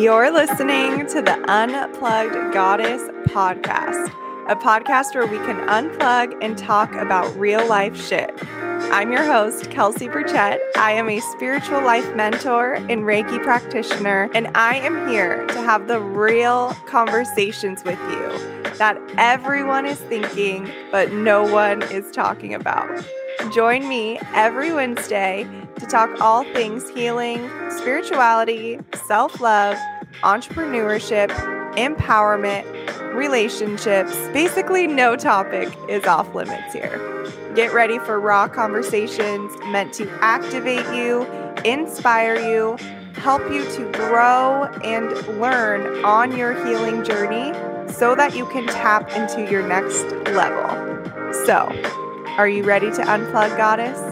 You're listening to the Unplugged Goddess podcast, a podcast where we can unplug and talk about real life shit. I'm your host, Kelsey Burchett. I am a spiritual life mentor and Reiki practitioner, and I am here to have the real conversations with you that everyone is thinking, but no one is talking about. Join me every Wednesday to talk all things healing, spirituality, self love, entrepreneurship, empowerment, relationships. Basically, no topic is off limits here. Get ready for raw conversations meant to activate you, inspire you, help you to grow and learn on your healing journey so that you can tap into your next level. So, are you ready to unplug, Goddess?